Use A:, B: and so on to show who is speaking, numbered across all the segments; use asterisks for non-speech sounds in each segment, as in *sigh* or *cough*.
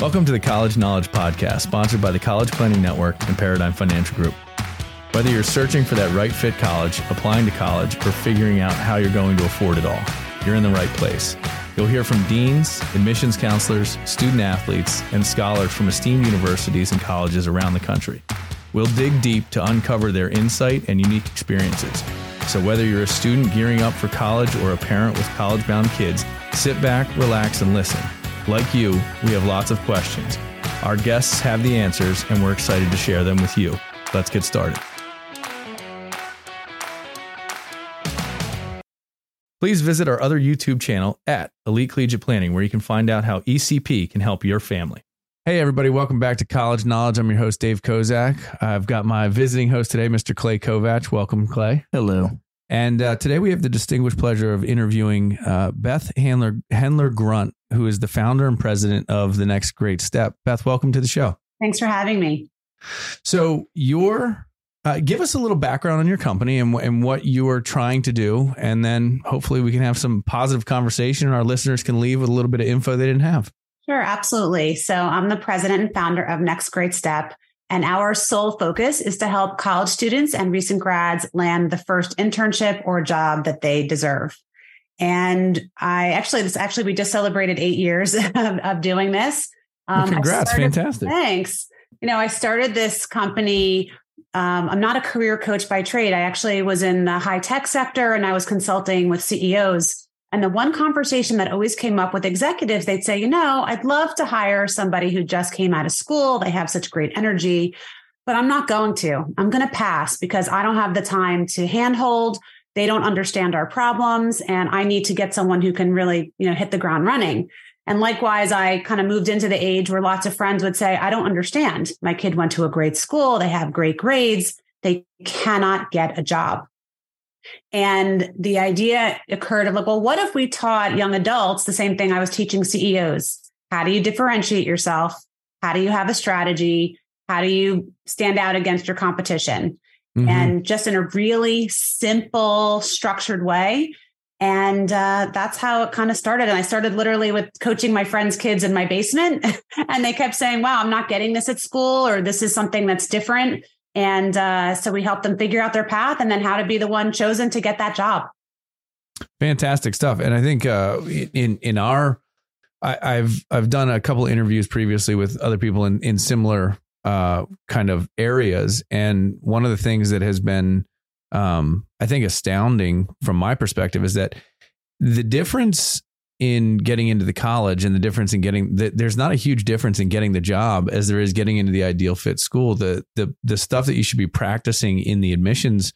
A: Welcome to the College Knowledge Podcast, sponsored by the College Planning Network and Paradigm Financial Group. Whether you're searching for that right fit college, applying to college, or figuring out how you're going to afford it all, you're in the right place. You'll hear from deans, admissions counselors, student athletes, and scholars from esteemed universities and colleges around the country. We'll dig deep to uncover their insight and unique experiences. So, whether you're a student gearing up for college or a parent with college bound kids, sit back, relax, and listen. Like you, we have lots of questions. Our guests have the answers, and we're excited to share them with you. Let's get started. Please visit our other YouTube channel at Elite Collegiate Planning, where you can find out how ECP can help your family. Hey, everybody, welcome back to College Knowledge. I'm your host, Dave Kozak. I've got my visiting host today, Mr. Clay Kovach. Welcome, Clay.
B: Hello.
A: And uh, today we have the distinguished pleasure of interviewing uh, Beth Handler, Hendler Grunt, who is the founder and president of The Next Great Step. Beth, welcome to the show.
C: Thanks for having me.
A: So, your uh, give us a little background on your company and, and what you are trying to do, and then hopefully we can have some positive conversation, and our listeners can leave with a little bit of info they didn't have.
C: Sure, absolutely. So, I'm the president and founder of Next Great Step. And our sole focus is to help college students and recent grads land the first internship or job that they deserve. And I actually, this actually, we just celebrated eight years *laughs* of, of doing this.
A: Um, well, congrats. Started, Fantastic.
C: Thanks. You know, I started this company. Um, I'm not a career coach by trade. I actually was in the high tech sector and I was consulting with CEOs. And the one conversation that always came up with executives, they'd say, you know, I'd love to hire somebody who just came out of school. They have such great energy, but I'm not going to. I'm going to pass because I don't have the time to handhold they don't understand our problems and i need to get someone who can really you know hit the ground running. And likewise i kind of moved into the age where lots of friends would say i don't understand. My kid went to a great school. They have great grades. They cannot get a job. And the idea occurred of like well what if we taught young adults the same thing i was teaching ceos how do you differentiate yourself? How do you have a strategy? How do you stand out against your competition mm-hmm. and just in a really simple, structured way. And uh, that's how it kind of started. And I started literally with coaching my friends' kids in my basement. *laughs* and they kept saying, wow, I'm not getting this at school, or this is something that's different. And uh, so we helped them figure out their path and then how to be the one chosen to get that job.
A: Fantastic stuff. And I think uh, in in our I, have I've done a couple interviews previously with other people in in similar uh, kind of areas. And one of the things that has been, um, I think, astounding from my perspective is that the difference in getting into the college and the difference in getting the, there's not a huge difference in getting the job as there is getting into the ideal fit school. The the the stuff that you should be practicing in the admissions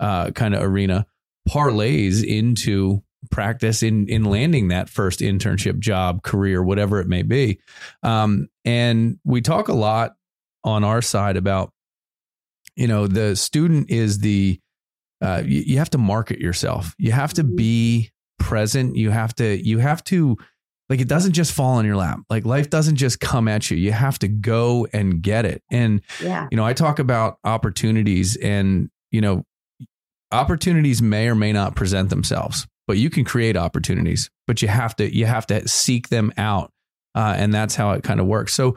A: uh, kind of arena parlays into practice in in landing that first internship job career whatever it may be um, and we talk a lot on our side about you know the student is the uh, you, you have to market yourself. You have to be present. You have to you have to like it doesn't just fall on your lap. Like life doesn't just come at you. You have to go and get it. And yeah. you know i talk about opportunities and you know opportunities may or may not present themselves but you can create opportunities but you have to you have to seek them out uh, and that's how it kind of works so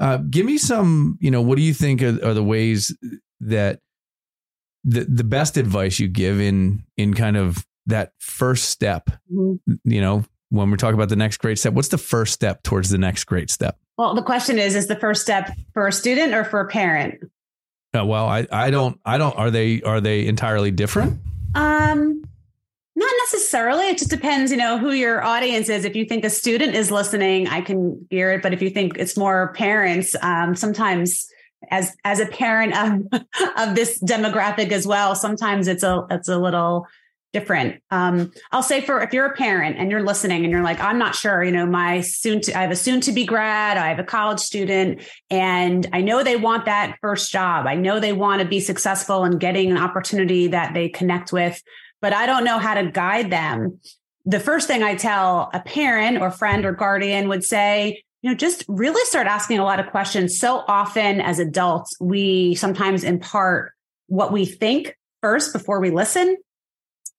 A: uh, give me some, you know, what do you think are, are the ways that the the best advice you give in in kind of that first step? Mm-hmm. You know, when we're talking about the next great step, what's the first step towards the next great step?
C: Well, the question is: Is the first step for a student or for a parent?
A: Uh, well, I I don't I don't are they are they entirely different?
C: Um, not necessarily. It just depends, you know, who your audience is. If you think a student is listening, I can hear it. But if you think it's more parents, um, sometimes as as a parent of *laughs* of this demographic as well, sometimes it's a it's a little different. Um, I'll say for if you're a parent and you're listening and you're like, I'm not sure, you know, my soon to I have a soon to be grad, I have a college student, and I know they want that first job. I know they want to be successful in getting an opportunity that they connect with but I don't know how to guide them. Mm-hmm. The first thing I tell a parent or friend or guardian would say, you know, just really start asking a lot of questions. So often as adults, we sometimes impart what we think first before we listen.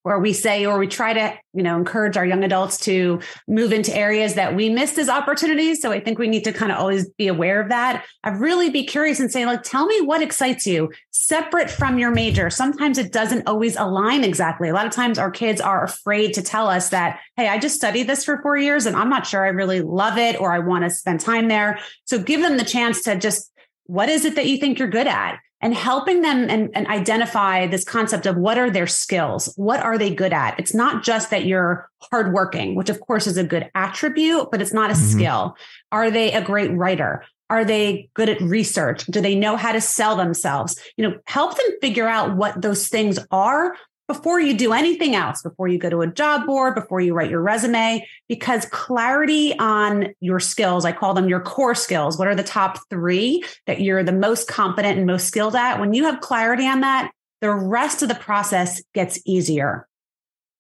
C: Where we say or we try to you know encourage our young adults to move into areas that we missed as opportunities. So i think we need to kind of always be aware of that. I really be curious and say like tell me what excites you separate from your major. Sometimes it doesn't always align exactly. A lot of times our kids are afraid to tell us that hey i just studied this for four years and i'm not sure i really love it or i want to spend time there. So give them the chance to just what is it that you think you're good at and helping them and, and, identify this concept of what are their skills? What are they good at? It's not just that you're hardworking which of course is a good attribute but it's not a mm-hmm. skill. Are they a great writer? Are they good at research? Do they know how to sell themselves? You know help them figure out what those things are before you do anything else, before you go to a job board, before you write your resume, because clarity on your skills, I call them your core skills. What are the top three that you're the most competent and most skilled at? When you have clarity on that, the rest of the process gets easier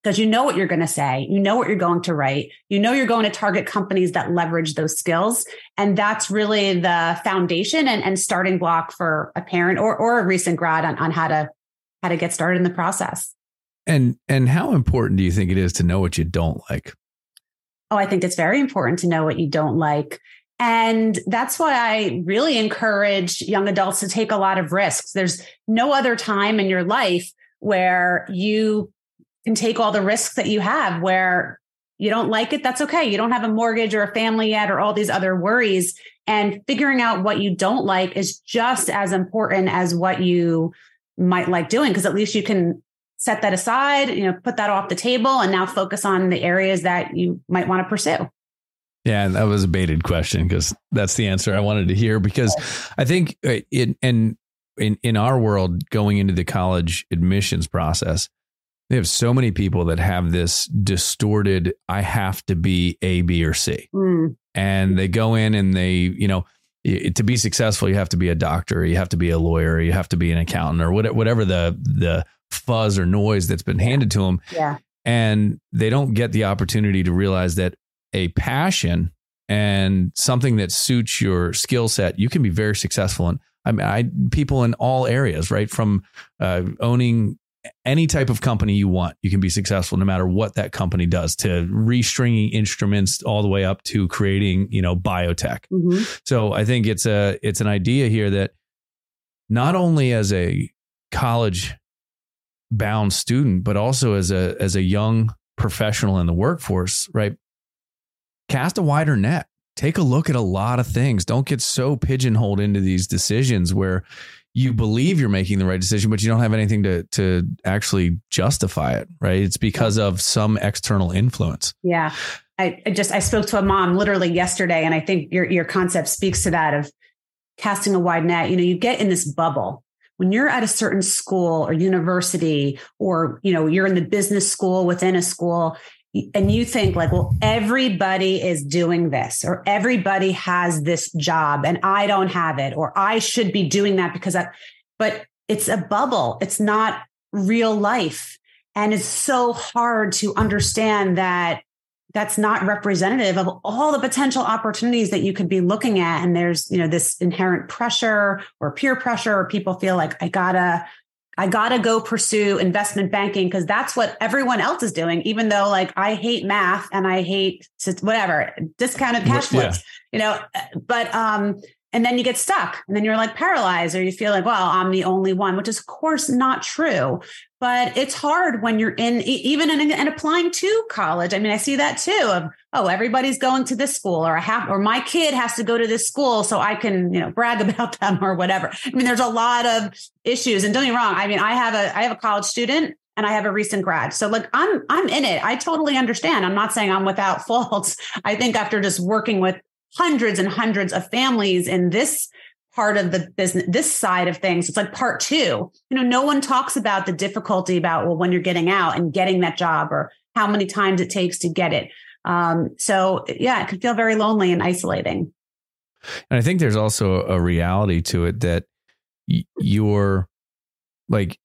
C: because you know what you're going to say, you know what you're going to write, you know you're going to target companies that leverage those skills, and that's really the foundation and, and starting block for a parent or or a recent grad on, on how to how to get started in the process.
A: And and how important do you think it is to know what you don't like?
C: Oh, I think it's very important to know what you don't like. And that's why I really encourage young adults to take a lot of risks. There's no other time in your life where you can take all the risks that you have where you don't like it, that's okay. You don't have a mortgage or a family yet or all these other worries. And figuring out what you don't like is just as important as what you might like doing, because at least you can set that aside, you know, put that off the table and now focus on the areas that you might want to pursue.
A: Yeah, that was a baited question because that's the answer I wanted to hear. Because I think uh, in in in in our world, going into the college admissions process, they have so many people that have this distorted. I have to be A, B, or C, mm. and they go in and they, you know, to be successful, you have to be a doctor, you have to be a lawyer, you have to be an accountant, or whatever the the fuzz or noise that's been handed to them.
C: Yeah.
A: And they don't get the opportunity to realize that a passion and something that suits your skill set, you can be very successful in. I mean, I people in all areas, right? From uh, owning any type of company you want, you can be successful no matter what that company does. To restringing instruments all the way up to creating, you know, biotech. Mm-hmm. So I think it's a it's an idea here that not only as a college bound student, but also as a as a young professional in the workforce, right? Cast a wider net. Take a look at a lot of things. Don't get so pigeonholed into these decisions where you believe you're making the right decision, but you don't have anything to to actually justify it, right? It's because of some external influence.
C: Yeah. I, just I spoke to a mom literally yesterday, and I think your your concept speaks to that of casting a wide net. You know, you get in this bubble when you're at a certain school or university or you know you're in the business school within a school and you think like well everybody is doing this or everybody has this job and i don't have it or i should be doing that because I, but it's a bubble. It's not real life. And it's so hard to understand that that's not representative of all the potential opportunities that you could be looking at and there's you know this inherent pressure or peer pressure or people feel like i gotta i gotta go pursue investment banking because that's what everyone else is doing even though like i hate math and i hate whatever discounted cash flows yeah. you know but um and then you get stuck and then you're like paralyzed or you feel like well i'm the only one which is of course not true but it's hard when you're in even in, in, applying to college i mean i see that too of oh everybody's going to this school or i have or my kid has to go to this school so i can you know brag *laughs* about them or whatever i mean there's a lot of issues and don't get me wrong i mean i have a i have a college student and I have a recent grad. So like I'm I'm in it. I totally understand. I'm not saying I'm without *laughs* faults. I think after just working with hundreds and hundreds of families in this part of the business this side of things. It's like part two. You know no one talks about the difficulty about well when you're getting out and getting that job or how many times it takes to get it. Um, so yeah it can feel very lonely and isolating.
A: And i think there's also a reality to it that y- you're like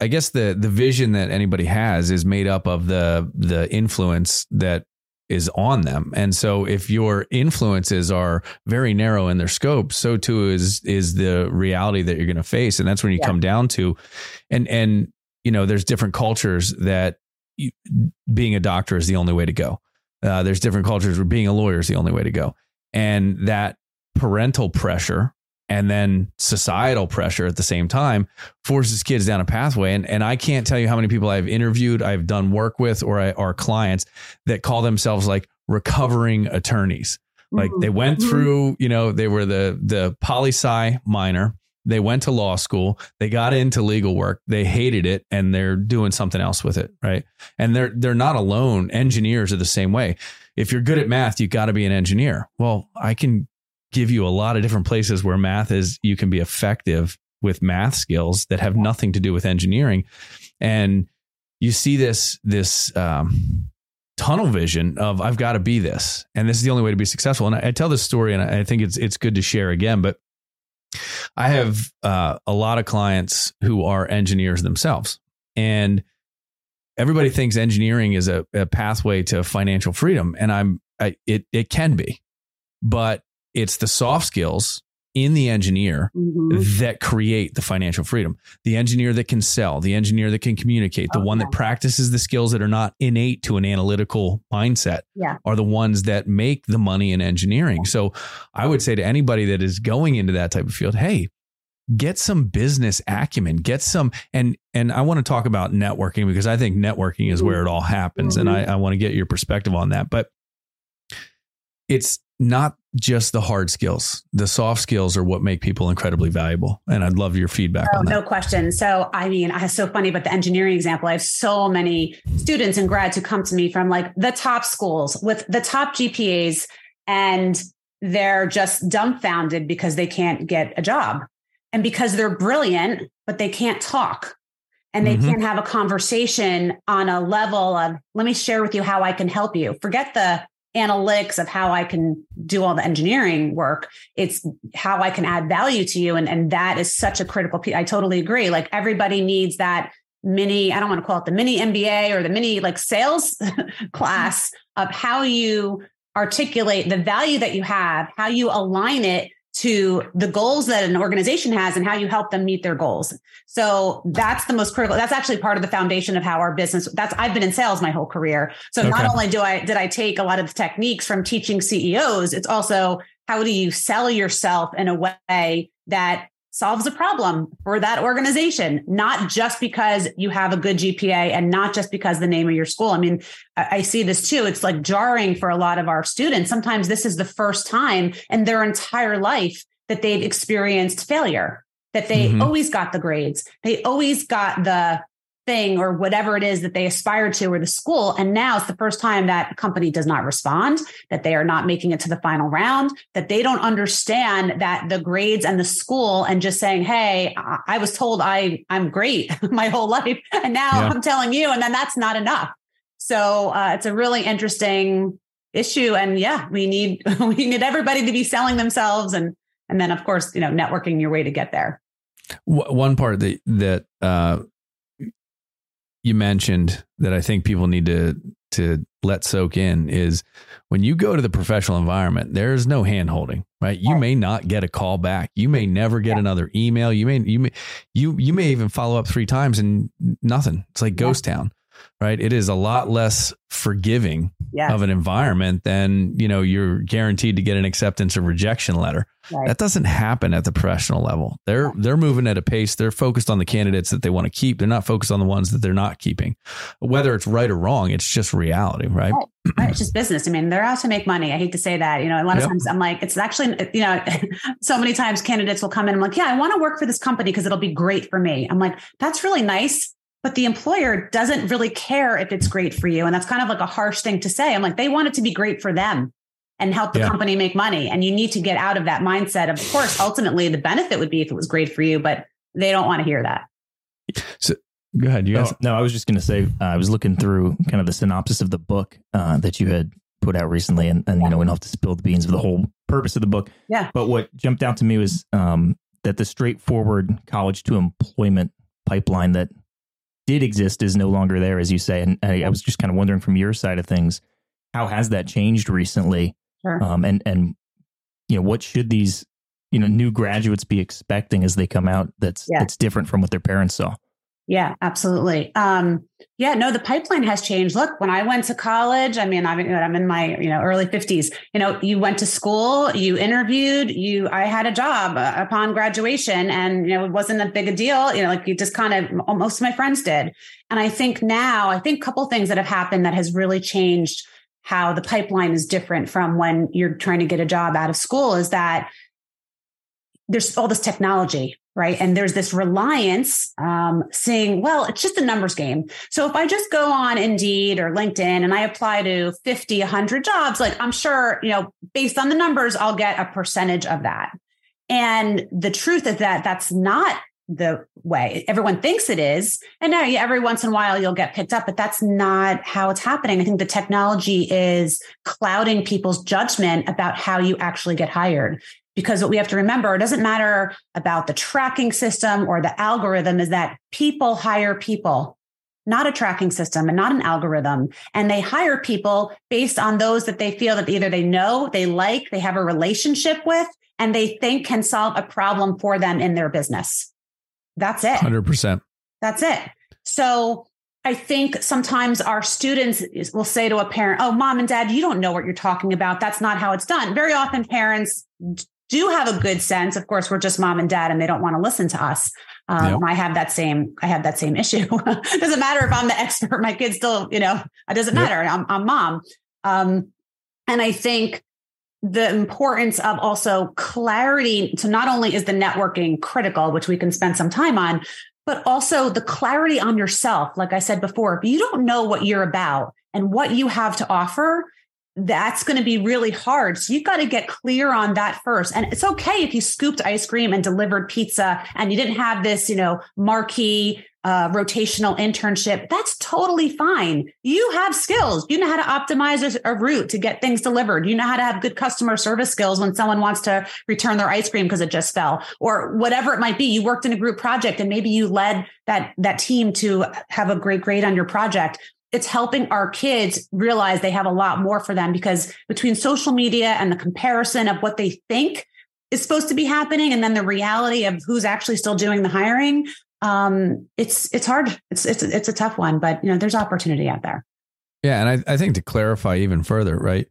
A: I guess the the vision that anybody has is made up of the the influence that is on them. And so if your influences are very narrow in their scope, so too is is the reality that you're going to face and that's when you yeah. come down to and and you know, there's different cultures that you, being a doctor is the only way to go. Uh, there's different cultures where being a lawyer is the only way to go. And that parental pressure and then societal pressure at the same time forces kids down a pathway. And, and I can't tell you how many people I've interviewed, I've done work with, or I, or clients that call themselves like recovering attorneys. Like they went
C: Mhm.
A: through, you know, they were the the poli sci minor. They went to law school. They got into legal work. They hated it, and they're doing something else with it, right? And they're they're not alone. Engineers are the same way. If you're good at math, you got to be an engineer. Well, I can give you a lot of different places where math is. You can be effective with math skills that have nothing to do with engineering, and you see this this um, tunnel vision of I've got to be this, and this is the only way to be successful. And I, I tell this story, and I, think it's it's good to share again. But I have uh, a lot of clients who are engineers themselves, and everybody thinks engineering is a, a pathway to financial freedom, and I'm I, it it can be, but it's the soft skills in the engineer
C: Mhm.
A: that create the financial freedom. The engineer that can sell, the engineer that can communicate, the one that practices the skills that are not innate to an analytical mindset
C: Yeah.
A: are the ones that make the money in engineering. So I would say to anybody that is going into that type of field, hey, get some business acumen, get some and and I want to talk about networking because I think networking is where it all happens. And I, I want to get your perspective on that. But it's not just the hard skills. The soft skills are what make people incredibly valuable. And I'd love your feedback
C: Oh,
A: on that.
C: no question. So, I mean, it's so funny, but the engineering example, I have so many students and grads who come to me from like the top schools with the top GPAs, and they're just dumbfounded because they can't get a job and because they're brilliant, but they can't talk and they
A: Mhm.
C: can't have a conversation on a level of, let me share with you how I can help you. Forget the analytics of how I can do all the engineering work. It's how I can add value to you. And, and that is such a critical piece. I totally agree. Like everybody needs that mini, I don't want to call it the mini MBA or the mini like sales *laughs* class of how you articulate the value that you have, how you align it to the goals that an organization has and how you help them meet their goals. So that's the most critical. That's actually part of the foundation of how our business that's I've been in sales my whole career. So
A: Okay.
C: not only do I did I take a lot of the techniques from teaching CEOs, it's also how do you sell yourself in a way that solves a problem for that organization, not just because you have a good GPA and not just because the name of your school. I mean, I see this too. It's like jarring for a lot of our students. Sometimes this is the first time in their entire life that they've experienced failure, that they
A: Mhm.
C: always got the grades, they always got the thing or whatever it is that they aspire to or the school. And now it's the first time that company does not respond, that they are not making it to the final round, that they don't understand that the grades and the school and just saying, Hey, I was told I, I'm great *laughs* my whole life. And now
A: Yeah.
C: I'm telling you, and then that's not enough. So uh, it's a really interesting issue. And yeah, we need, *laughs* we need everybody to be selling themselves and, and then of course, you know, networking your way to get there.
A: One part that that uh, you mentioned that I think people need to to let soak in is when you go to the professional environment, there's no hand holding, right? You may not get a call back. You may never get
C: Yeah.
A: another email. You may you may you you may even follow up three times and nothing. It's like
C: Yeah.
A: ghost town, right? It is a lot less forgiving
C: Yeah.
A: of an environment than you know you're guaranteed to get an acceptance or rejection letter.
C: Right.
A: That doesn't happen at the professional level. They're they're moving at a pace. They're focused on the candidates that they want to keep. They're not focused on the ones that they're not keeping. Whether it's right or wrong, it's just reality, right?
C: Right, it's just business. I mean, they're out to make money. I hate to say that. You know, a lot of
A: Yep.
C: times I'm like, it's actually, you know, *laughs* so many times candidates will come in. I'm like, yeah, I want to work for this company because it'll be great for me. I'm like, that's really nice. But the employer doesn't really care if it's great for you. And that's kind of like a harsh thing to say. I'm like, they want it to be great for them and help the
A: Yeah.
C: company make money. And you need to get out of that mindset. Of course, ultimately, the benefit would be if it was great for you, but they don't want to hear that.
A: So, go ahead. You
B: No,
A: guys.
B: no, I was just going to say, uh, I was looking through kind of the synopsis of the book uh, that you had put out recently, and, and you know, we don't have to spill the beans of the whole purpose of the book.
C: Yeah.
B: But what jumped out to me was um, that the straightforward college to employment pipeline that did exist is no longer there, as you say. And I, I was just kind of wondering from your side of things, how has that changed recently?
C: Sure.
B: Um, and and you know, what should these you know new graduates be expecting as they come out? That's
C: Yeah.
B: that's different from what their parents saw.
C: Yeah, absolutely. Um, yeah, no, the pipeline has changed. Look, when I went to college, I mean, I'm, I'm in my you know early 50s. You know, you went to school, you interviewed, you I had a job uh, upon graduation, and you know it wasn't a big a deal. You know, like you just kind of most of my friends did. And I think now, I think a couple things that have happened that has really changed how the pipeline is different from when you're trying to get a job out of school is that there's all this technology right? And there's this reliance um, saying, well, it's just a numbers game. So if I just go on Indeed or LinkedIn and I apply to 50, 100 jobs, like I'm sure, you know, based on the numbers, I'll get a percentage of that. And the truth is that that's not the way everyone thinks it is. And now every once in a while you'll get picked up, but that's not how it's happening. I think the technology is clouding people's judgment about how you actually get hired because what we have to remember, it doesn't matter about the tracking system or the algorithm, is that people hire people, not a tracking system and not an algorithm. And they hire people based on those that they feel that either they know, they like, they have a relationship with, and they think can solve a problem for them in their business. That's it.
A: 100%.
C: That's it. So I think sometimes our students will say to a parent, Oh, mom and dad, you don't know what you're talking about. That's not how it's done. Very often parents do have a good sense. Of course, we're just mom and dad, and they don't want to listen to us. Um, yep. I have that same. I have that same issue. *laughs* doesn't matter if I'm the *laughs* expert. My kids still, you know, it doesn't yep. matter. I'm, I'm mom. Um, and I think the importance of also clarity. So not only is the networking critical, which we can spend some time on, but also the clarity on yourself. Like I said before, if you don't know what you're about and what you have to offer, that's going to be really hard. So you've got to get clear on that first. And it's okay if you scooped ice cream and delivered pizza and you didn't have this, you know, marquee uh, rotational internship. That's totally fine. You have skills. You know how to optimize a, a route to get things delivered. You know how to have good customer service skills when someone wants to return their ice cream because it just fell or whatever it might be. You worked in a group project and maybe you led that, that team to have a great grade on your project it's helping our kids realize they have a lot more for them because between social media and the comparison of what they think is supposed to be happening and then the reality of who's actually still doing the hiring um, it's it's hard. It's it's it's a tough one but you know there's opportunity out there.
A: Yeah and I, I think to clarify even further right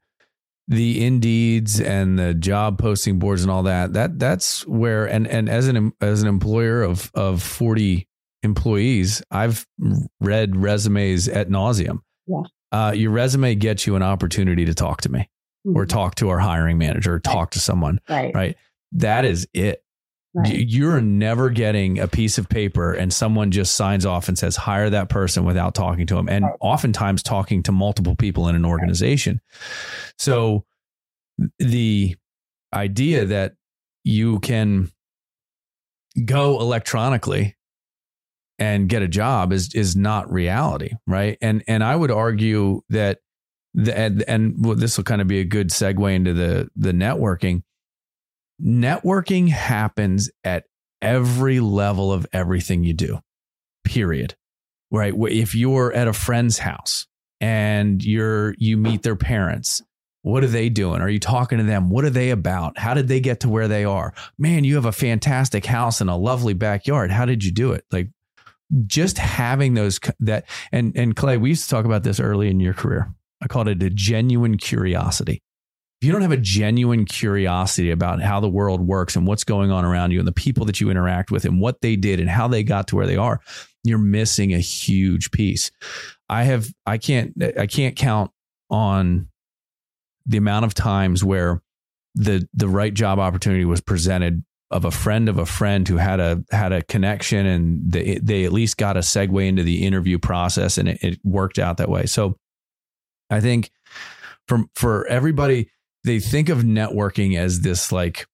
A: the indeeds and the job posting boards and all that that that's where and and as an as an employer of of 40 employees, I've read resumes at nauseum.
C: Yeah.
A: Uh, your resume gets you an opportunity to talk to me mm-hmm. or talk to our hiring manager or talk to someone.
C: Right.
A: Right. That is it. Right. You're never getting a piece of paper and someone just signs off and says, hire that person without talking to them. And right. oftentimes talking to multiple people in an organization. So the idea that you can go electronically and get a job is is not reality, right? And and I would argue that the and, and well, this will kind of be a good segue into the the networking. Networking happens at every level of everything you do. Period. Right? If you're at a friend's house and you're you meet their parents what are they doing? Are you talking to them? What are they about? How did they get to where they are? Man, you have a fantastic house and a lovely backyard. How did you do it? Like just having those that and and Clay, we used to talk about this early in your career. I called it a genuine curiosity. If you don't have a genuine curiosity about how the world works and what's going on around you and the people that you interact with and what they did and how they got to where they are, you're missing a huge piece. I have I can't I can't count on the amount of times where the the right job opportunity was presented of a friend of a friend who had a had a connection and they they at least got a segue into the interview process and it, it worked out that way. So I think from for everybody they think of networking as this like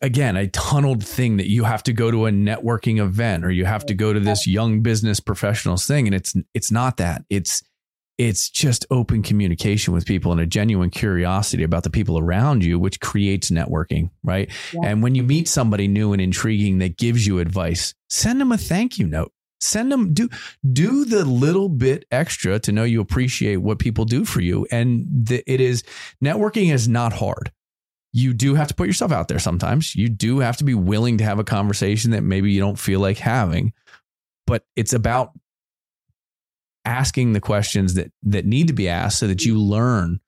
A: again a tunneled thing that you have to go to a networking event or you have to go to this young business professionals thing. And it's it's not that. It's it's just open communication with people and a genuine curiosity about the people around you, which creates networking, right? Yeah. And when you meet somebody new and intriguing that gives you advice, send them a thank you note. Send them do do the little bit extra to know you appreciate what people do for you. And the, it is networking is not hard. You do have to put yourself out there sometimes. You do have to be willing to have a conversation that maybe you don't feel like having but it's about asking the questions that that need to be asked so that you learn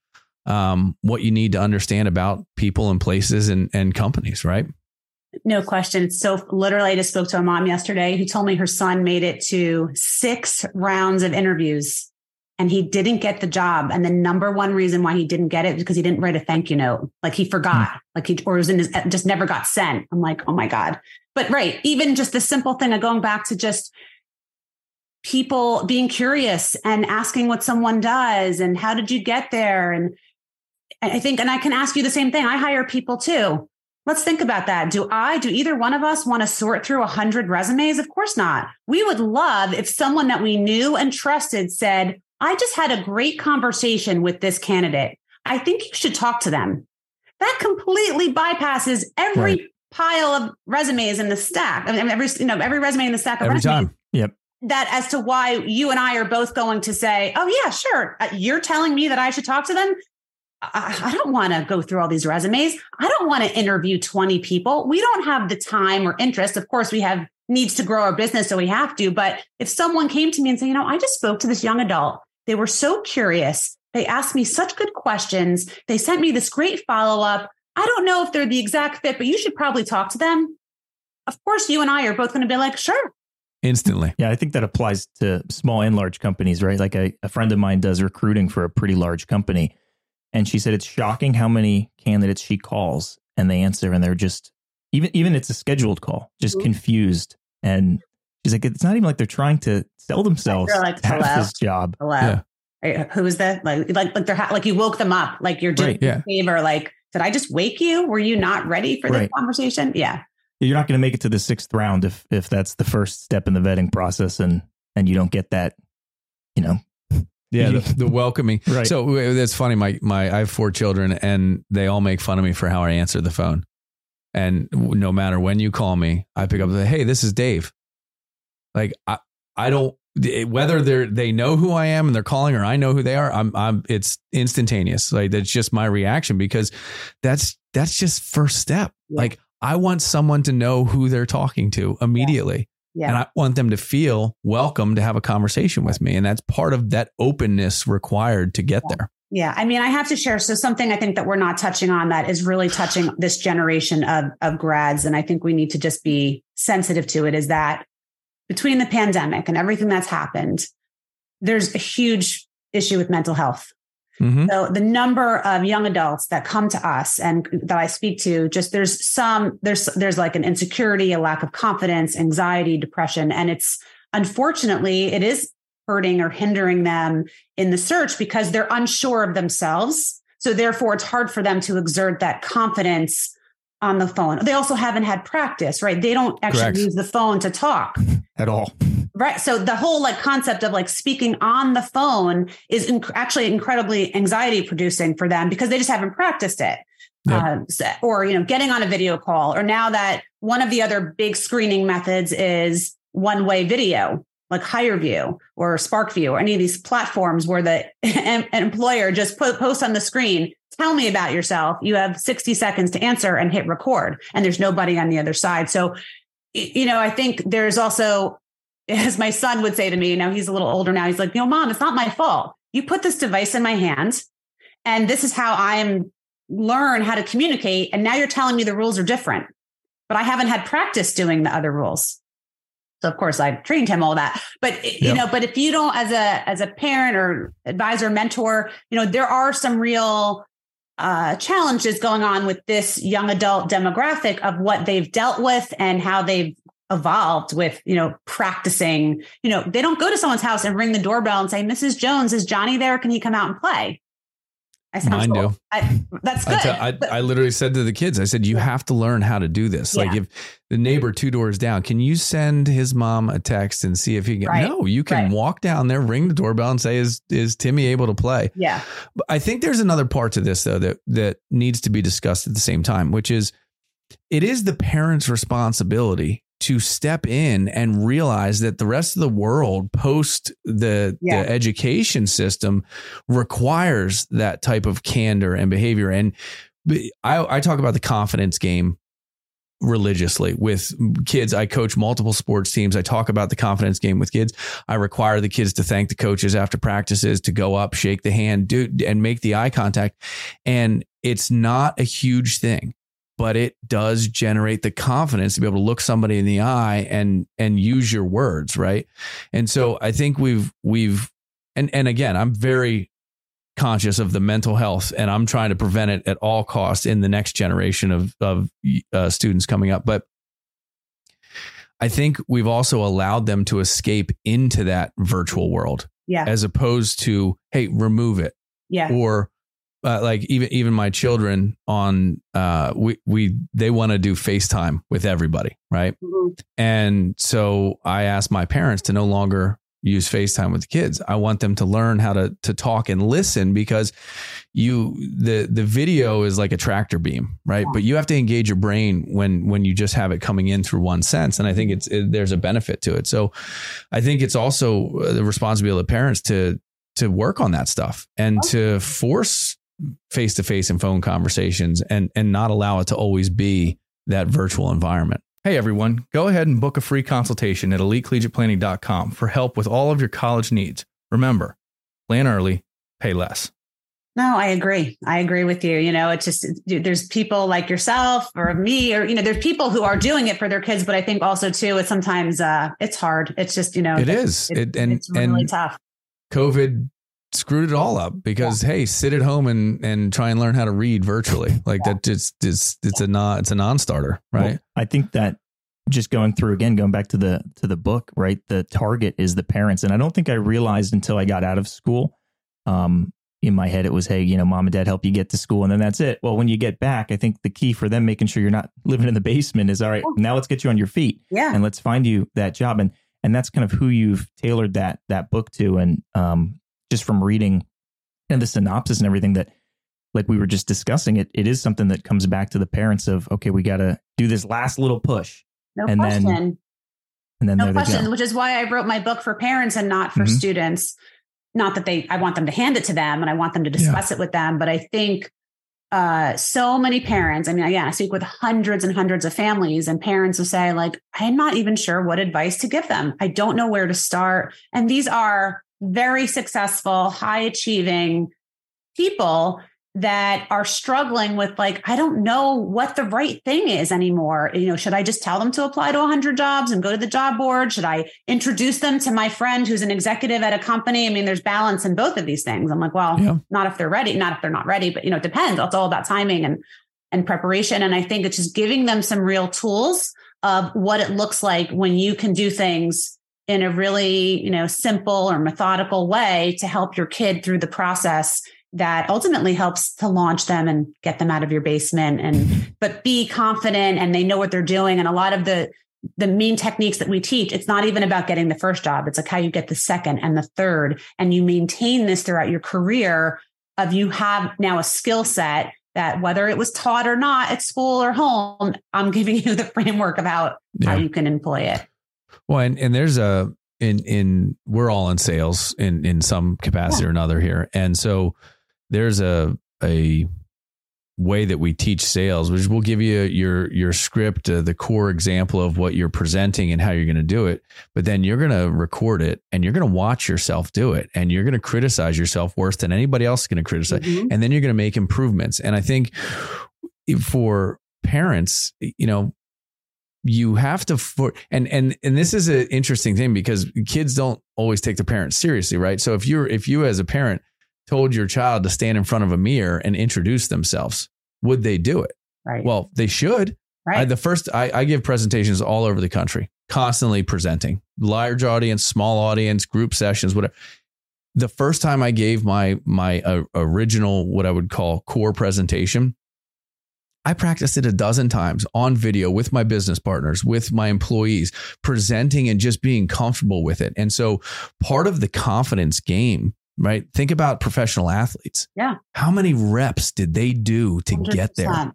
A: um, what you need to understand about people and places and, and companies, right?
C: No question. So literally, I just spoke to a mom yesterday who told me her son made it to six rounds of interviews and he didn't get the job. And the number one reason why he didn't get it is because he didn't write a thank you note. Like he forgot, mm. like he, or was in his, just never got sent. I'm like, oh my God. But right, even just the simple thing of going back to just people being curious and asking what someone does and how did you get there? And I think, and I can ask you the same thing. I hire people too. Let's think about that. Do I, do either one of us want to sort through a hundred resumes? Of course not. We would love if someone that we knew and trusted said, I just had a great conversation with this candidate. I think you should talk to them. That completely bypasses every right. pile of resumes in the stack. I mean, every, you know, every resume in the stack.
A: every resumes. time.
B: Yep
C: that as to why you and I are both going to say, oh, yeah, sure. Uh, you're telling me that I should talk to them. I, I don't want to go through all these resumes. I don't want to interview 20 people. We don't have the time or interest. Of course, we have needs to grow our business, so we have to. But if someone came to me and said, you know, I just spoke to this young adult, they were so curious. They asked me such good questions. They sent me this great follow up. I don't know if they're the exact fit, but you should probably talk to them. Of course, you and I are both going to be like, sure,
A: instantly.
B: Yeah, I think that applies to small and large companies, right? Like a, a friend of mine does recruiting for a pretty large company. And she said it's shocking how many candidates she calls and they answer and they're just even even it's a scheduled call, just mm-hmm. confused. And she's like, it's not even like they're trying to sell themselves like, *laughs* to have this job.
C: Hello. Yeah. Who is that? Like, like, like they're ha- like you woke them up, like you're doing right, yeah. a favor. Like, did I just wake you? Were you not ready for right. this conversation? Yeah
B: you're not going to make it to the sixth round if if that's the first step in the vetting process and and you don't get that you know.
A: Yeah the, the, welcoming. *laughs* Right. So that's funny my my i have four children and they all make fun of me for how i answer the phone. And no matter when you call me i pick up and say hey this is dave. Like i i don't eh, whether they're they know who I am and they're calling or I know who they are, I'm I'm it's instantaneous. Like that's just my reaction because that's that's just first step. Like I want someone to know who they're talking to immediately. Yeah. yeah. And I want them to feel welcome to have a conversation with me. And that's part of that openness required to get
C: yeah.
A: there.
C: Yeah. I mean, I have to share. So something I think that we're not touching on that is really touching *sighs* this generation of, of grads. And I think we need to just be sensitive to it is that between the pandemic and everything that's happened, there's a huge issue with mental health Mm-hmm. So the number of young adults that come to us and that I speak to, just there's some there's there's like an insecurity, a lack of confidence, anxiety, depression, and it's unfortunately it is hurting or hindering them in the search because they're unsure of themselves. So therefore, it's hard for them to exert that confidence on the phone. They also haven't had practice, right? They don't actually Correct. use the phone to talk
B: at all.
C: Right. So the whole like concept of like speaking on the phone is inc- actually incredibly anxiety producing for them because they just haven't practiced it. Uh, or, you know, getting on a video call, or now that one of the other big screening methods is one way video, like HireVue or SparkVue or any of these platforms where the *laughs* employer just put, posts on the screen, tell me about yourself. You have 60 seconds to answer and hit record, and there's nobody on the other side. So, you know, I think there's also as my son would say to me, now he's a little older now, he's like, you know, mom, it's not my fault. You put this device in my hands, and this is how I am learn how to communicate. And now you're telling me the rules are different, but I haven't had practice doing the other rules. So of course I trained him all that. But yep. you know, but if you don't as a as a parent or advisor, mentor, you know, there are some real uh, challenges going on with this young adult demographic of what they've dealt with and how they've evolved with you know practicing you know they don't go to someone's house and ring the doorbell and say mrs jones is johnny there can he come out and play
A: I Mine cool. do.
C: I, that's good.
A: I, t- I, I literally said to the kids, I said, you have to learn how to do this. Yeah. Like if the neighbor two doors down, can you send his mom a text and see if he can? Right. No, you can right. walk down there, ring the doorbell, and say, "Is is Timmy able to play?"
C: Yeah.
A: But I think there's another part to this though that that needs to be discussed at the same time, which is it is the parent's responsibility to step in and realize that the rest of the world post the, yeah. the education system requires that type of candor and behavior. And I, I talk about the confidence game religiously with kids. I coach multiple sports teams. I talk about the confidence game with kids. I require the kids to thank the coaches after practices, to go up, shake the hand, do and make the eye contact. And it's not a huge thing, but it does generate the confidence to be able to look somebody in the eye and and use your words, right? And so I think we've we've and and again, I'm very conscious of the mental health and I'm trying to prevent it at all costs in the next generation of of uh, students coming up but I think we've also allowed them to escape into that virtual world
C: yeah.
A: as opposed to hey remove it
C: yeah.
A: or uh, like even even my children on uh we we they want to do FaceTime with everybody right
C: mm-hmm.
A: and so I asked my parents to no longer use FaceTime with the kids. I want them to learn how to to talk and listen because you the the video is like a tractor beam, right? But you have to engage your brain when when you just have it coming in through one sense, and I think it's it, there's a benefit to it. So I think it's also the responsibility of parents to to work on that stuff and to force face to face and phone conversations and and not allow it to always be that virtual environment.
D: Hey everyone, go ahead and book a free consultation at elitecollegiateplanning.com for help with all of your college needs. Remember, plan early, pay less.
C: No, I agree. I agree with you. You know, it's just there's people like yourself or me, or you know, there's people who are doing it for their kids, but I think also too, it's sometimes uh it's hard. It's just you know,
A: it is,
C: it,
A: it, and
C: it's really
A: and
C: tough.
A: COVID screwed it all up because yeah. hey, sit at home and and try and learn how to read virtually. *laughs* Like yeah. that just it's it's a non it's a non-starter, right? Well,
B: I think that just going through again going back to the to the book, right? The target is the parents and I don't think I realized until I got out of school um in my head it was hey, you know, mom and dad help you get to school and then that's it. Well, when you get back, I think the key for them making sure you're not *laughs* living in the basement is all right, now let's get you on your feet.
C: Yeah.
B: And let's find you that job and and that's kind of who you've tailored that that book to and um just from reading and the synopsis and everything that like we were just discussing it it is something that comes back to the parents of okay we got to do this last little push.
C: No
B: and
C: question.
B: then and then
C: no question which is why i wrote my book for parents and not for
B: Mhm.
C: students. Not that they i want them to hand it to them and i want them to discuss it with them but i think uh, so many parents i mean again i speak with hundreds and hundreds of families and parents will say like i'm not even sure what advice to give them. I don't know where to start. And these are very successful high achieving people that are struggling with like i don't know what the right thing is anymore. You know should i just tell them to apply to 100 jobs and go to the job board? Should i introduce them to my friend who's an executive at a company? I mean there's balance in both of these things. I'm like well
A: Yeah.
C: not if they're ready not if they're not ready but you know it depends. It's all about timing and and preparation. And i think it's just giving them some real tools of what it looks like when you can do things in a really you know simple or methodical way to help your kid through the process that ultimately helps to launch them and get them out of your basement and but be confident and they know what they're doing. And a lot of the the main techniques that we teach it's not even about getting the first job. It's like how you get the second and the third. And you maintain this throughout your career of you have now a skill set that whether it was taught or not at school or home i'm giving you the framework about how
A: Yeah.
C: you can employ it
A: Well, and, and there's a in in we're all in sales in in some capacity or another here, and so there's a a way that we teach sales, which will give you your your script, uh, the core example of what you're presenting and how you're going to do it. But then you're going to record it and you're going to watch yourself do it, and you're going to criticize yourself worse than anybody else is going to criticize
C: Mhm.
A: and then you're going to make improvements. And I think for parents, you know, you have to for and and and this is an interesting thing because kids don't always take the parents seriously, right? So if you're if you as a parent told your child to stand in front of a mirror and introduce themselves, would they do it?
C: right
A: Well, they should.
C: right
A: I, the first, I, I give presentations all over the country, constantly presenting, large audience, small audience, group sessions, whatever. The first time I gave my my uh, original, what I would call core presentation, I practiced it a dozen times on video with my business partners, with my employees, presenting and just being comfortable with it. And so, part of the confidence game, right? Think about professional athletes.
C: Yeah.
A: How many reps did they do to get there?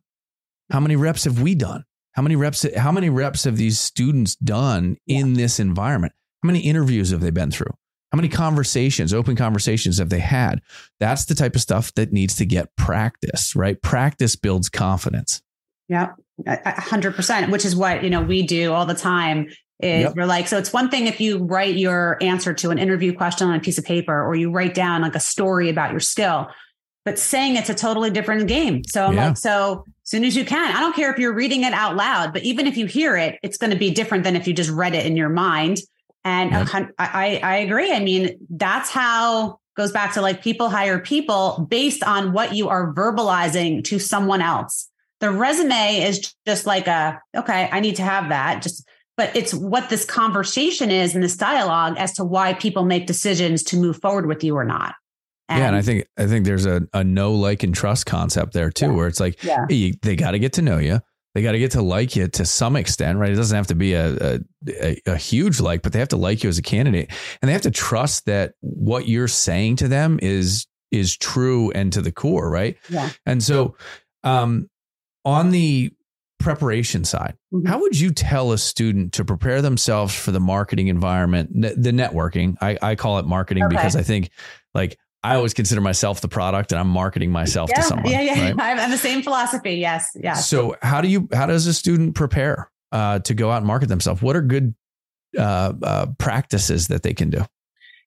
A: How many reps have we done? How many reps? How many reps have these students done in this environment? How many interviews have they been through? How many conversations, open conversations have they had? That's the type of stuff that needs to get practice, right? Practice builds confidence.
C: Yeah. hundred percent, which is what, you know, we do all the time is yep. we're like, so it's one thing if you write your answer to an interview question on a piece of paper or you write down like a story about your skill, but saying it's a totally different game. So I'm yeah. like, so as soon as you can, I don't care if you're reading it out loud, but even if you hear it, it's going to be different than if you just read it in your mind. And yep. I, I agree. I mean, that's how goes back to like people hire people based on what you are verbalizing to someone else. The resume is just like a, okay, I need to have that. Just but it's what this conversation is and this dialogue as to why people make decisions to move forward with you or not.
A: And, yeah, and I think I think there's a, a know like and trust concept there too, yeah, where it's like yeah. hey, they got to get to know you, they got to get to like you to some extent, right? It doesn't have to be a, a, a huge like, but they have to like you as a candidate, and they have to trust that what you're saying to them is is true and to the core, right?
C: Yeah.
A: And so, um, on the preparation side, mm-hmm. how would you tell a student to prepare themselves for the marketing environment, the networking? I, I call it marketing okay. because I think like I always consider myself the product and I'm marketing myself
C: yeah,
A: to someone.
C: Yeah, yeah. Right? *laughs* I have the same philosophy. Yes. Yeah.
A: So how do you, how does a student prepare uh, to go out and market themselves? What are good uh, uh, practices that they can do?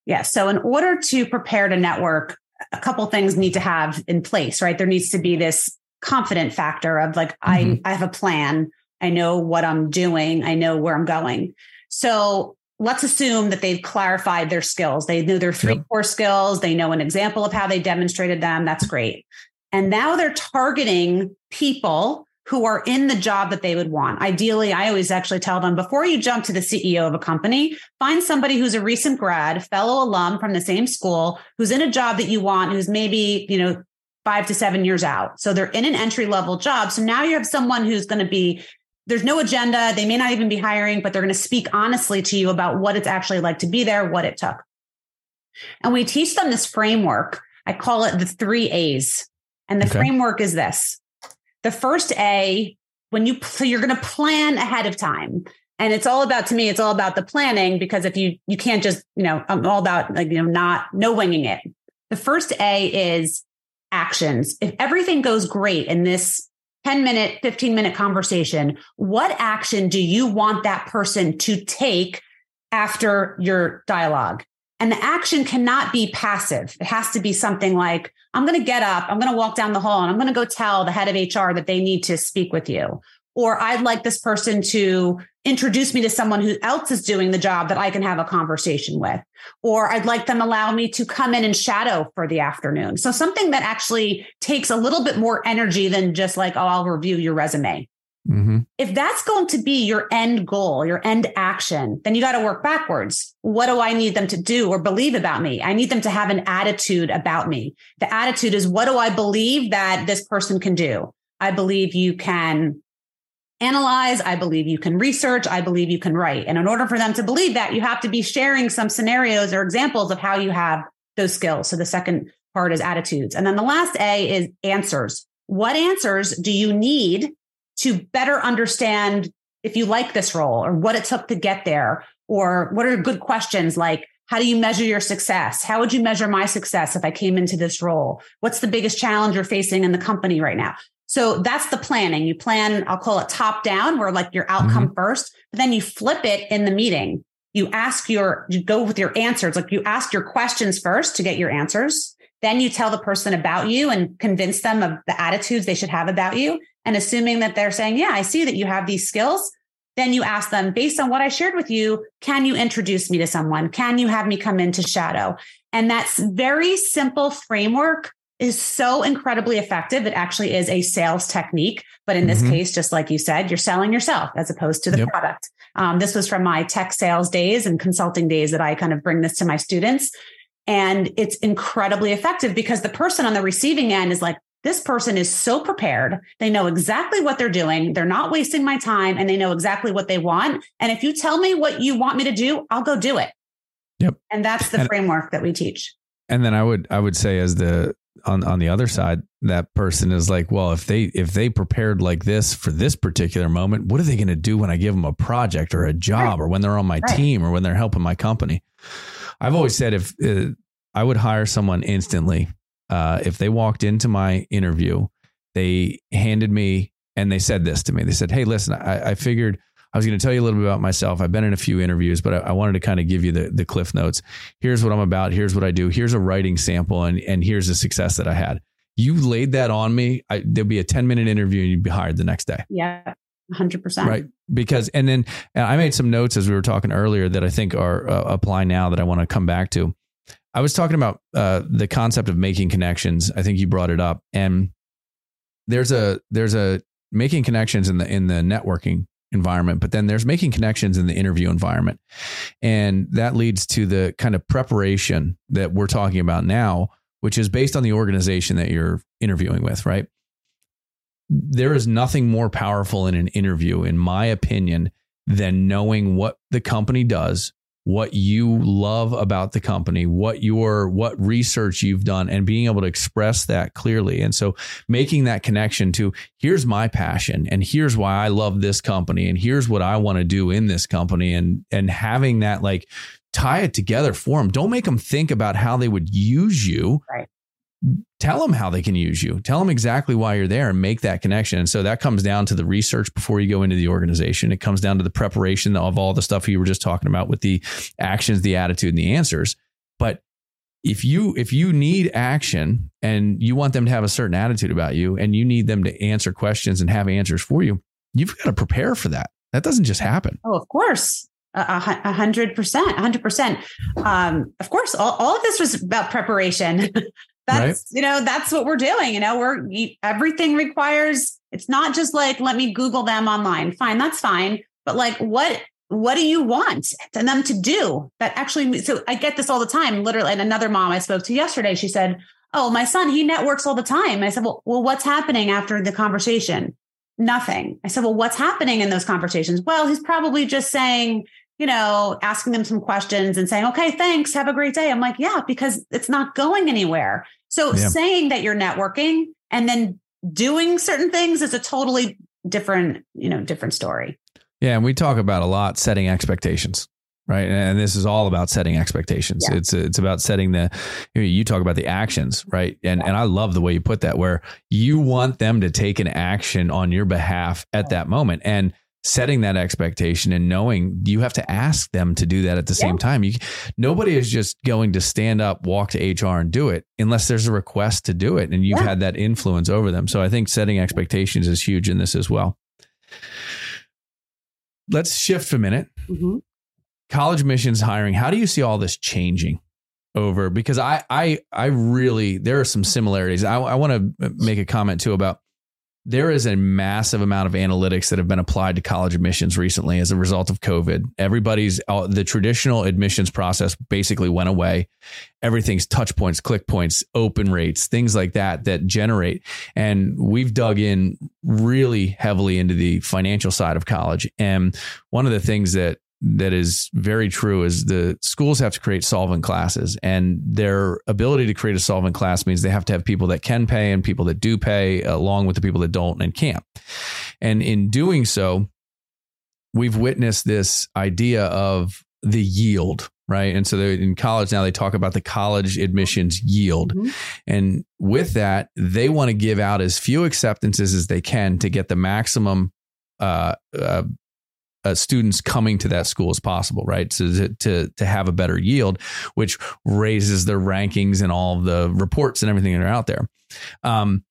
C: Yeah. So in order to prepare to network, a couple things need to have in place, right? There needs to be this confident factor of like mm-hmm. I I have a plan. I know what I'm doing. I know where I'm going. So let's assume that they've clarified their skills. They know their three yep. core skills. They know an example of how they demonstrated them. That's great. And now they're targeting people who are in the job that they would want. Ideally, I always actually tell them before you jump to the CEO of a company, find somebody who's a recent grad, fellow alum from the same school, who's in a job that you want, who's maybe, you know, five to seven years out. So they're in an entry level job. So now you have someone who's going to be, there's no agenda. They may not even be hiring, but they're going to speak honestly to you about what it's actually like to be there, what it took. And we teach them this framework. I call it the three A's. And the okay. framework is this the first A, when you, so you're going to plan ahead of time. And it's all about, to me, it's all about the planning because if you, you can't just, you know, I'm all about like, you know, not, no winging it. The first A is actions. If everything goes great in this 10 minute, 15 minute conversation, what action do you want that person to take after your dialogue? And the action cannot be passive. It has to be something like, I'm going to get up, I'm going to walk down the hall, and I'm going to go tell the head of HR that they need to speak with you or I'd like this person to introduce me to someone who else is doing the job that I can have a conversation with, or I'd like them allow me to come in and shadow for the afternoon. So something that actually takes a little bit more energy than just like, oh, I'll review your resume. Mm-hmm. If that's going to be your end goal, your end action, then you got to work backwards. What do I need them to do or believe about me? I need them to have an attitude about me. The attitude is, what do I believe that this person can do? I believe you can analyze. I believe you can research. I believe you can write. And in order for them to believe that, you have to be sharing some scenarios or examples of how you have those skills. So the second part is attitudes. And then the last A is answers. What answers do you need to better understand if you like this role or what it took to get there? Or what are good questions like, how do you measure your success? How would you measure my success if I came into this role? What's the biggest challenge you're facing in the company right now? So that's the planning. You plan, I'll call it top down, where like your outcome mm-hmm. first, but then you flip it in the meeting. You ask your, you go with your answers. Like you ask your questions first to get your answers. Then you tell the person about you and convince them of the attitudes they should have about you. And assuming that they're saying, yeah, I see that you have these skills. Then you ask them, based on what I shared with you, can you introduce me to someone? Can you have me come into shadow? And that's very simple framework is so incredibly effective. It actually is a sales technique. But in this mm-hmm. case, just like you said, you're selling yourself as opposed to the yep. product. Um, this was from my tech sales days and consulting days that I kind of bring this to my students. And it's incredibly effective because the person on the receiving end is like, this person is so prepared. They know exactly what they're doing. They're not wasting my time and they know exactly what they want. And if you tell me what you want me to do, I'll go do it.
A: Yep.
C: And that's the and, framework that we teach.
A: And then I would I would say as the on on the other side that person is like well if they if they prepared like this for this particular moment what are they going to do when i give them a project or a job right. or when they're on my right. team or when they're helping my company i've always said if uh, i would hire someone instantly uh, if they walked into my interview they handed me and they said this to me. They said, "Hey, listen, I, I figured." I was going to tell you a little bit about myself. I've been in a few interviews, but I, I, wanted to kind of give you the, the cliff notes. Here's what I'm about. Here's what I do. Here's a writing sample, and and here's the success that I had. You laid that on me. I, there'll be a 10 minute interview, and you'd be hired the next day.
C: Yeah, hundred percent.
A: Right. Because and then and I made some notes as we were talking earlier that I think are uh, apply now that I want to come back to. I was talking about uh, the concept of making connections. I think you brought it up, and there's a there's a making connections in the in the networking environment, but then there's making connections in the interview environment. And that leads to the kind of preparation that we're talking about now, which is based on the organization that you're interviewing with, right? There is nothing more powerful in an interview, in my opinion, than knowing what the company does, what you love about the company, what your what research you've done and being able to express that clearly. And so making that connection to here's my passion and here's why I love this company and here's what I want to do in this company and and having that like tie it together for them. Don't make them think about how they would use you.
C: Right
A: tell them how they can use you. Tell them exactly why you're there and make that connection. And so that comes down to the research before you go into the organization. It comes down to the preparation of all the stuff you were just talking about with the actions, the attitude, and the answers. But if you if you need action and you want them to have a certain attitude about you and you need them to answer questions and have answers for you, you've got to prepare for that. That doesn't just happen.
C: Oh, of course. A hundred percent, a hundred percent. Um, of course, all, all of this was about preparation. *laughs* that's right? you know that's what we're doing you know we're everything requires it's not just like let me google them online. Fine that's fine but like what what do you want them to do? That actually so i get this all the time literally and another mom i spoke to yesterday she said oh my son he networks all the time. I said well, well what's happening after the conversation? Nothing. I said well what's happening in those conversations? Well he's probably just saying you know, asking them some questions and saying, okay, thanks, have a great day. I'm like, yeah, because it's not going anywhere. So yeah. saying that you're networking and then doing certain things is a totally different, you know, different story.
A: Yeah. And we talk about a lot setting expectations. Right. And this is all about setting expectations. Yeah. It's it's about setting the you talk about the actions, right? And yeah. and I love the way you put that where you want them to take an action on your behalf at that moment. And setting that expectation and knowing you have to ask them to do that at the yeah. same time. You nobody is just going to stand up, walk to HR and do it unless there's a request to do it and you've yeah. had that influence over them. So I think setting expectations is huge in this as well. Let's shift for a minute. Mm-hmm. College missions hiring. How do you see all this changing? over because I I I really there are some similarities. I, I want to make a comment too about there is a massive amount of analytics that have been applied to college admissions recently as a result of COVID. Everybody's uh, the traditional admissions process basically went away. Everything's touch points, click points, open rates, things like that that generate. And we've dug in really heavily into the financial side of college. And one of the things that that is very true is the schools have to create solvent classes and their ability to create a solvent class means they have to have people that can pay and people that do pay along with the people that don't and can't. And in doing so we've witnessed this idea of the yield right? And so in college now they talk about the college admissions yield. Mm-hmm. and with that they want to give out as few acceptances as they can to get the maximum uh, uh, uh, students coming to that school as possible, right? So to, to, to have a better yield, which raises their rankings and all the reports and everything that are out there. Um,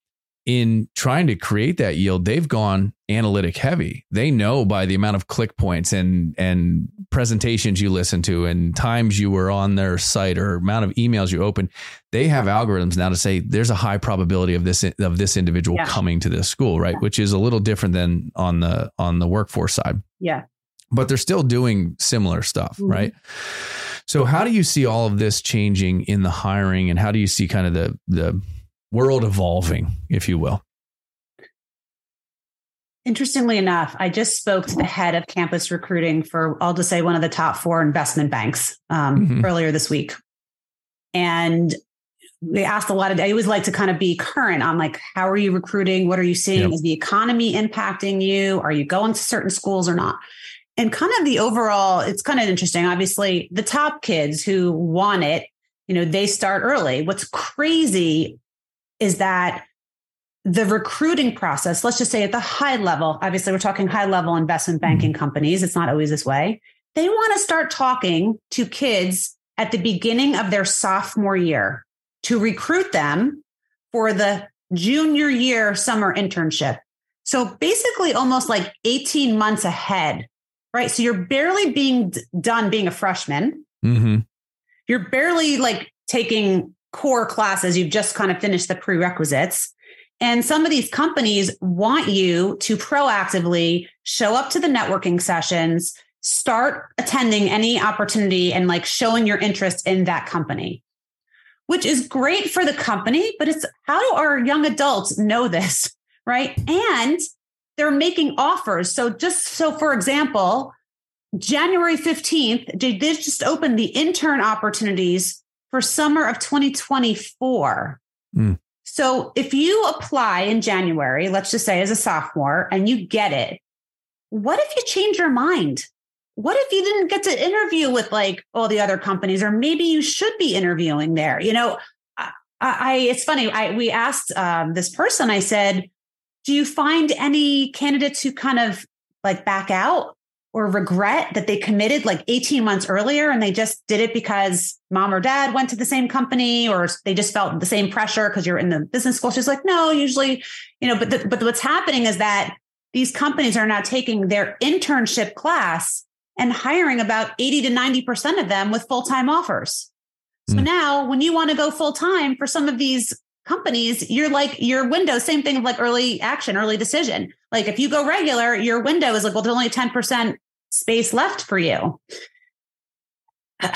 A: in trying to create that yield, they've gone analytic heavy. They know by the amount of click points and and presentations you listen to and times you were on their site or amount of emails you open, they have algorithms now to say there's a high probability of this of this individual yeah. coming to this school, right? Yeah. Which is a little different than on the on the workforce side.
C: Yeah.
A: But they're still doing similar stuff, mm-hmm. right? So how do you see all of this changing in the hiring and how do you see kind of the the world evolving, if you will?
C: Interestingly enough, I just spoke to the head of campus recruiting for, I'll just say, one of the top four investment banks um, mm-hmm. earlier this week. And they asked a lot of, I always like to kind of be current on like, how are you recruiting? What are you seeing? Yep. Is the economy impacting you? Are you going to certain schools or not? And kind of the overall, it's kind of interesting. Obviously, the top kids who want it, you know, they start early. What's crazy is that the recruiting process, let's just say at the high level, obviously we're talking high level investment
A: Mm-hmm.
C: banking companies. It's not always this way. They want to start talking to kids at the beginning of their sophomore year to recruit them for the junior year summer internship. So basically almost like 18 months ahead, right? So you're barely being done being a freshman.
A: hmm
C: You're barely like taking core classes. You've just kind of finished the prerequisites. And some of these companies want you to proactively show up to the networking sessions, start attending any opportunity and like showing your interest in that company, which is great for the company. But it's how do our young adults know this? *laughs* Right. And they're making offers. So, just so for example, January 15th, they just opened the intern opportunities for summer of 2024.
A: Mm.
C: So if you apply in January, let's just say as a sophomore, and you get it, what if you change your mind? What if you didn't get to interview with like all the other companies, or maybe you should be interviewing there? You know, I, I it's funny. I we asked um, this person. I said, "Do you find any candidates who kind of like back out or regret that they committed like 18 months earlier and they just did it because mom or dad went to the same company or they just felt the same pressure because you're in the business school. She's like, no, usually, you know, but, the, but what's happening is that these companies are now taking their internship class and hiring about 80 to 90% of them with full-time offers. So
A: Mm.
C: now when you want to go full-time for some of these companies, you're like your window, same thing of like early action, early decision. Like if you go regular, your window is like, well, there's only 10% space left for you. *sighs*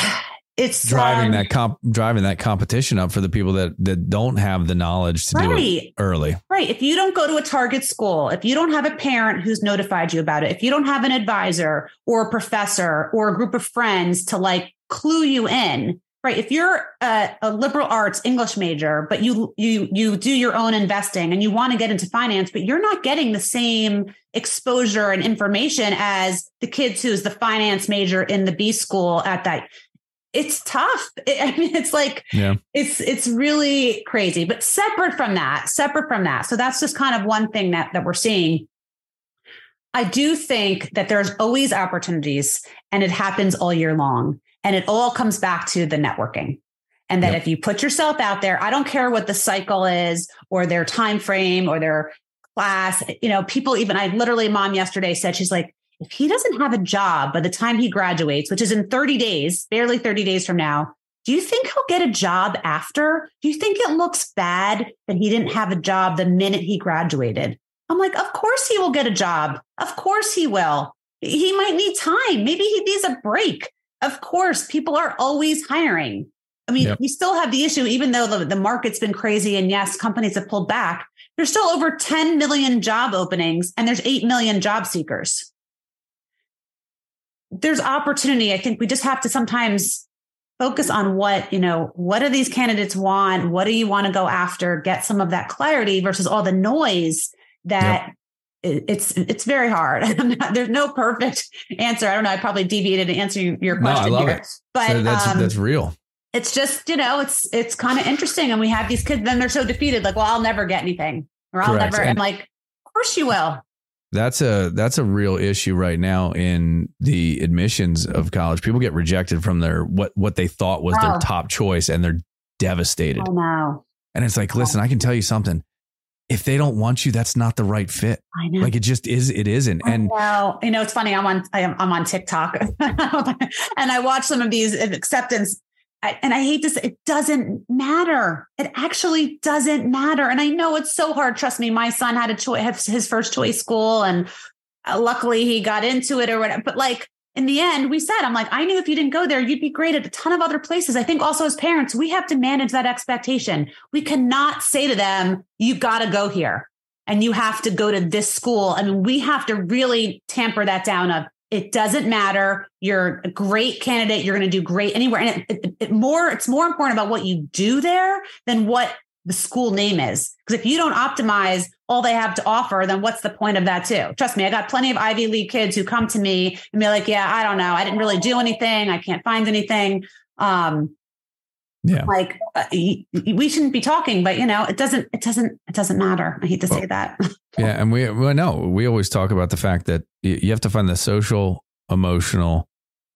C: It's
A: Driving
C: um,
A: that comp, driving that competition up for the people that that don't have the knowledge to do it early.
C: Right. If you don't go to a target school, if you don't have a parent who's notified you about it, if you don't have an advisor or a professor or a group of friends to like clue you in, right? If you're a, a liberal arts English major, but you you you do your own investing and you want to get into finance, but you're not getting the same exposure and information as the kids who's the finance major in the B school at that. It's tough. *laughs* I mean, it's like
A: Yeah.
C: it's it's really crazy but separate from that separate from that so that's just kind of one thing that that we're seeing i do think that there's always opportunities and it happens all year long and it all comes back to the networking and that
A: Yep.
C: if you put yourself out there i don't care what the cycle is or their time frame or their class you know people even i literally mom yesterday said she's like if he doesn't have a job by the time he graduates which is in 30 days barely 30 days from now do you think he'll get a job after? Do you think it looks bad that he didn't have a job the minute he graduated? I'm like, of course he will get a job. Of course he will. He might need time. Maybe he needs a break. Of course, people are always hiring. I mean,
A: Yep.
C: we still have the issue, even though the, the market's been crazy and yes, companies have pulled back, there's still over 10 million job openings and there's 8 million job seekers. There's opportunity. I think we just have to sometimes focus on what you know what do these candidates want what do you want to go after get some of that clarity versus all the noise that it- it's it's very hard *laughs* not- there's no perfect answer i don't know i probably deviated to answer your
A: No,
C: question
A: love
C: here
A: it.
C: but
A: So that's
C: um,
A: that's real.
C: it's just you know it's it's kind of interesting and we have these kids then they're so defeated like well i'll never get anything or i'll
A: Correct.
C: never i'm like of course you will
A: That's a that's a real issue right now in the admissions of college. People get rejected from their what what they thought was their
C: Oh.
A: top choice, and they're devastated.
C: oh no
A: And it's like, listen, I can tell you something. If they don't want you, that's not the right fit.
C: i know
A: Like it just is. It isn't. And
C: well, you know, it's funny. I'm on I'm, I'm on TikTok, *laughs* and I watch some of these acceptance. And I hate to say, it doesn't matter. It actually doesn't matter. And I know it's so hard. Trust me, my son had a choice, his first choice school, and uh, luckily he got into it or whatever. But like in the end, we said, I'm like, I knew if you didn't go there, you'd be great at a ton of other places. I think also as parents, we have to manage that expectation. We cannot say to them, you got to go here and you have to go to this school. I mean, we have to really tamper that down of it doesn't matter. You're a great candidate. You're going to do great anywhere. And it, it, it more, it's more important about what you do there than what the school name is. Because if you don't optimize all they have to offer, then what's the point of that too? Trust me, I got plenty of Ivy League kids who come to me and be like, yeah, I don't know. I didn't really do anything. I can't find anything. Um,
A: Yeah.
C: Like uh, we shouldn't be talking, but you know, it doesn't, it doesn't, it doesn't matter. I hate to say that. *laughs*
A: Yeah. And we, well, no, we always talk about the fact that you have to find the social, emotional,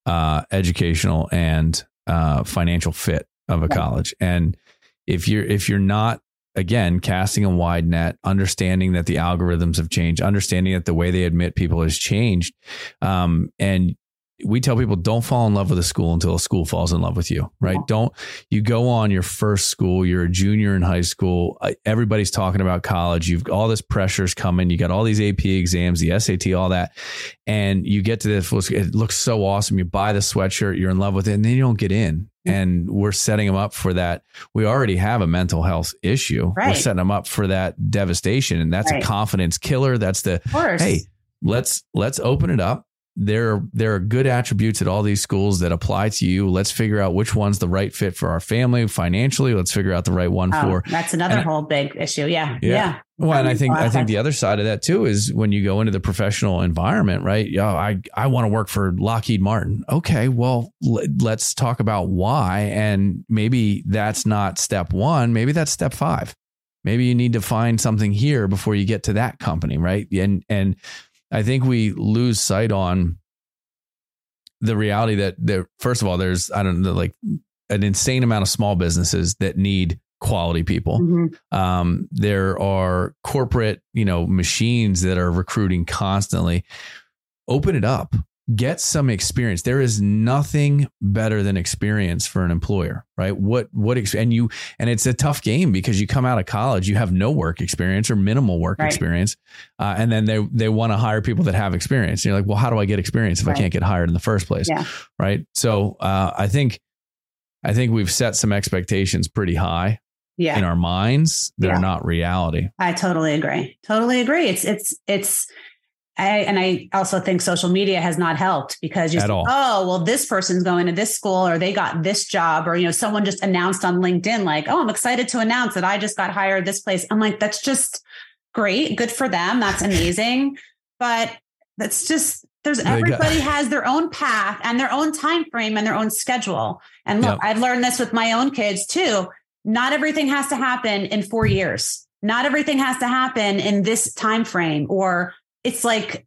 A: uh, educational, and uh, financial fit of a
C: Right.
A: college. And if you're, if you're not, again, casting a wide net, understanding that the algorithms have changed, understanding that the way they admit people has changed. Um, and we tell people don't fall in love with a school until a school falls in love with you, right?
C: Yeah.
A: Don't you go on your first school, you're a junior in high school, uh, everybody's talking about college, you've all this pressure's coming, you got all these AP exams, the SAT, all that. And you get to this, it looks so awesome. You buy the sweatshirt, you're in love with it, and then you don't get in. Mm-hmm. And we're setting them up for that. We already have a mental health issue. We're setting them up for that devastation. And that's
C: Right.
A: a confidence killer. That's the hey let's let's open it up there there are good attributes at all these schools that apply to you let's figure out which one's the right fit for our family financially let's figure out the right one
C: Oh,
A: for
C: that's another
A: and-
C: whole big issue. Yeah.
A: Yeah.
C: Yeah.
A: well and i think i think the other side of that too is when you go into the professional environment right yeah i i want to work for lockheed martin okay well l- let's talk about why and maybe that's not step one maybe that's step five maybe you need to find something here before you get to that company right and and i think we lose sight on the reality that there first of all there's i don't know like an insane amount of small businesses that need quality people.
C: Mhm.
A: um, there are corporate you know machines that are recruiting constantly. Open it up get some experience there is nothing better than experience for an employer right what what and you and it's a tough game because you come out of college you have no work experience or minimal work
C: Right.
A: experience uh, and then they they want to hire people that have experience you're like well how do i get experience if i can't get hired in the first place
C: Yeah.
A: right so uh, i think i think we've set some expectations pretty high
C: Yeah.
A: in our minds that
C: Yeah.
A: are not reality.
C: I totally agree. Totally agree. It's it's it's I, and I also think social media has not helped because you say, oh well this person's going to this school or they got this job or you know someone just announced on LinkedIn like oh I'm excited to announce that I just got hired this place. I'm like that's just great. Good for them. That's amazing. But that's just there's
A: They got-
C: everybody has their own path and their own time frame and their own schedule. And look
A: Yep.
C: I've learned this with my own kids too. Not everything has to happen in 4 years. Not everything has to happen in this time frame or it's like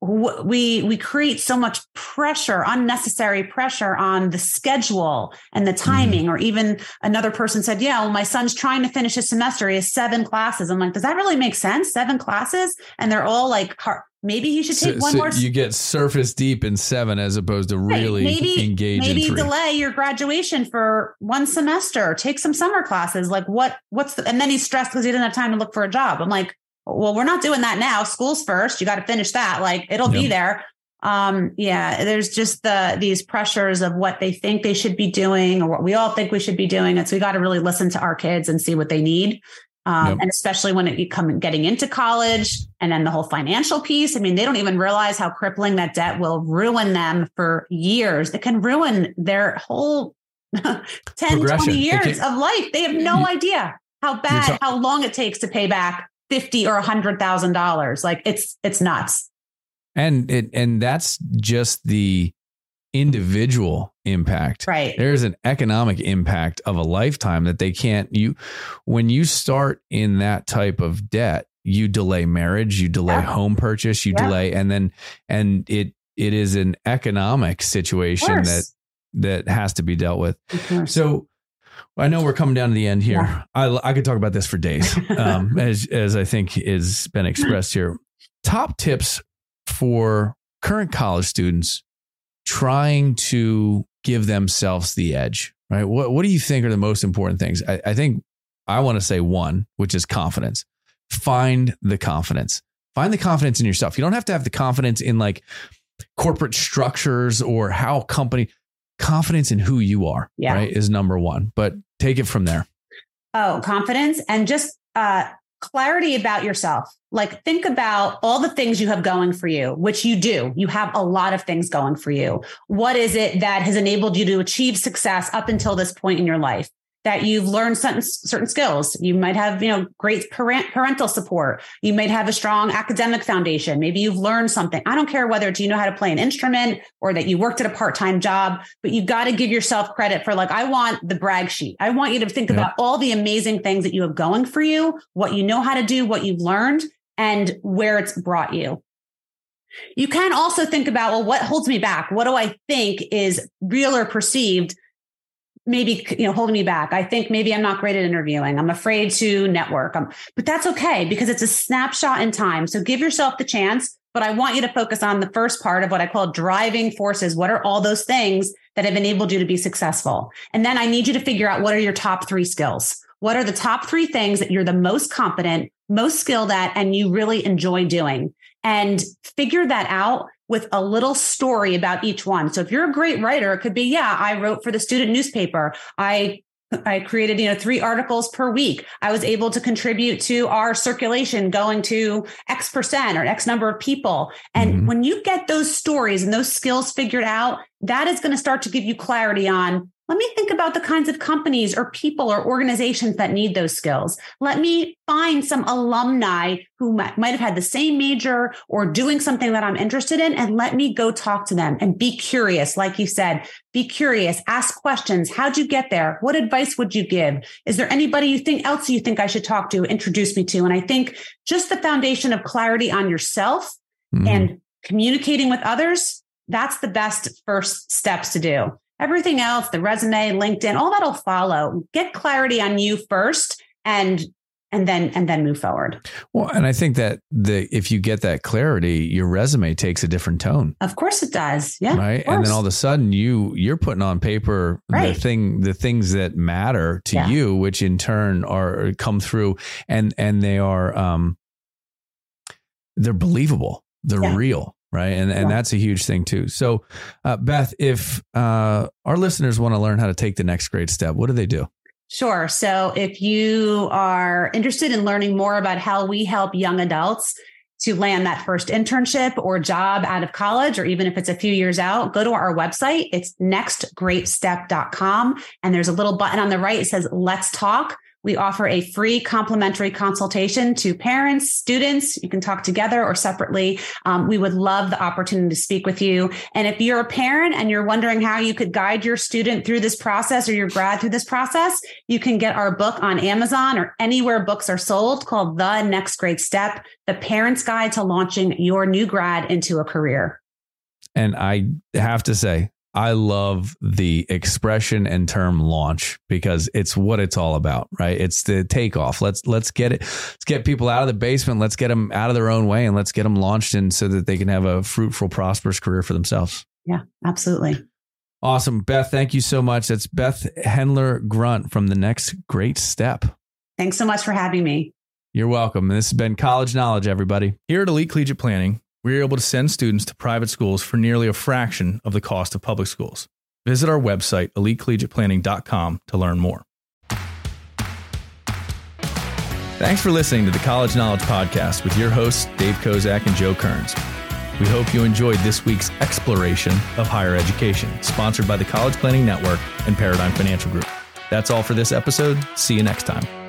C: we we create so much pressure unnecessary pressure on the schedule and the mm. timing or even another person said yeah well my son's trying to finish his semester. He has seven classes. I'm like does that really make sense? Seven classes? And they're all like maybe he should take
A: So-
C: one
A: so
C: more
A: you get surface deep in seven as opposed to
C: Right.
A: really
C: maybe
A: engage
C: maybe delay your graduation for one semester. Take some summer classes. Like what what's the and then he's stressed because he doesn't have time to look for a job. I'm like well we're not doing that now school's first you got to finish that like it'll be there um yeah there's just the these pressures of what they think they should be doing or what we all think we should be doing and so we got to really listen to our kids and see what they need um,
A: Yep.
C: and especially when it come getting into college and then the whole financial piece. I mean, they don't even realize how crippling that debt will ruin them for years. It can ruin their whole *laughs* 10, 20 years of life. They have no idea how bad, how long it takes to pay back 50 or a hundred thousand dollars. Like it's, it's nuts.
A: and it and that's just the individual impact.
C: Right.
A: There's an economic impact of a lifetime that they can't you when you start in that type of debt, you delay marriage, you delay
C: Yeah.
A: home purchase, you
C: Yeah.
A: delay and then and it it is an economic situation that that has to be dealt with. So I know we're coming down to the end here.
C: Yeah.
A: I, I could talk about this for days, *laughs* um, as as I think has been expressed here. Top tips for current college students trying to give themselves the edge. Right? What What do you think are the most important things? I, I think I want to say one, which is confidence. Find the confidence. Find the confidence in yourself. You don't have to have the confidence in like corporate structures or how company confidence in who you are
C: Yeah.
A: right is number one but take it from there
C: Oh, confidence and just uh, clarity about yourself. Like, think about all the things you have going for you, which you do. You have a lot of things going for you. What is it that has enabled you to achieve success up until this point in your life? That you've learned certain, certain skills. You might have, you know, great parent, parental support. You might have a strong academic foundation. Maybe you've learned something. I don't care whether it's you know how to play an instrument or that you worked at a part-time job, but you've got to give yourself credit for like, I want the brag sheet. I want you to think about all the amazing things that you have going for you, what you know how to do, what you've learned, and where it's brought you. You can also think about, well, what holds me back? What do I think is real or perceived maybe you know holding me back. I think maybe i'm not great at interviewing. I'm afraid to network. Um, but that's okay because it's a snapshot in time. So give yourself the chance but i want you to focus on the first part of what i call driving forces. What are all those things that have enabled you to be successful? And then i need you to figure out what are your top three skills? What are the top three things that you're the most competent most skilled at and you really enjoy doing? And figure that out with a little story about each one. So if you're a great writer, it could be, yeah, I wrote for the student newspaper. I I created, you know, three articles per week. I was able to contribute to our circulation going to X percent or X number of people. And mm-hmm. when you get those stories and those skills figured out, that is going to start to give you clarity on let me think about the kinds of companies or people or organizations that need those skills. Let me find some alumni who might, have had the same major or doing something that I'm interested in and let me go talk to them and be curious. Like you said, be curious, ask questions. How'd you get there? What advice would you give? Is there anybody you think else you think I should talk to, introduce me to? And I think just the foundation of clarity on yourself mm-hmm. and communicating with others, that's the best first steps to do. Everything else, the resume, LinkedIn, all that'll follow. Get clarity on you first and and then and then move forward.
A: Well, and I think that the if you get that clarity, your resume takes a different tone.
C: Of course it does. Yeah.
A: Right. And then all of a sudden you you're putting on paper right. the thing the things that matter to yeah. you, which in turn are come through and and they are um they're believable. They're yeah. real right? And and that's a huge thing too. So, uh, Beth, if uh, our listeners want to learn how to take the next great step, what do they do?
C: Sure. So, if you are interested in learning more about how we help young adults to land that first internship or job out of college, or even if it's a few years out, go to our website. It's nextgreatstep.com. And there's a little button on the right. It says, let's talk. We offer a free complimentary consultation to parents, students. You can talk together or separately. Um, we would love the opportunity to speak with you. And if you're a parent and you're wondering how you could guide your student through this process or your grad through this process, you can get our book on Amazon or anywhere books are sold called The Next Great Step, the parent's guide to launching your new grad into a career.
A: And I have to say, I love the expression and term launch because it's what it's all about, right? It's the takeoff. Let's let's get it. Let's get people out of the basement. Let's get them out of their own way and let's get them launched in so that they can have a fruitful, prosperous career for themselves.
C: Yeah, absolutely.
A: Awesome, Beth. Thank you so much. That's Beth Hendler Grunt from the Next Great Step.
C: Thanks so much for having me.
A: You're welcome. This has been College Knowledge, everybody.
D: Here at Elite Collegiate Planning we are able to send students to private schools for nearly a fraction of the cost of public schools. Visit our website, elitecollegiateplanning.com, to learn more. Thanks for listening to the College Knowledge Podcast with your hosts, Dave Kozak and Joe Kearns. We hope you enjoyed this week's exploration of higher education, sponsored by the College Planning Network and Paradigm Financial Group. That's all for this episode. See you next time.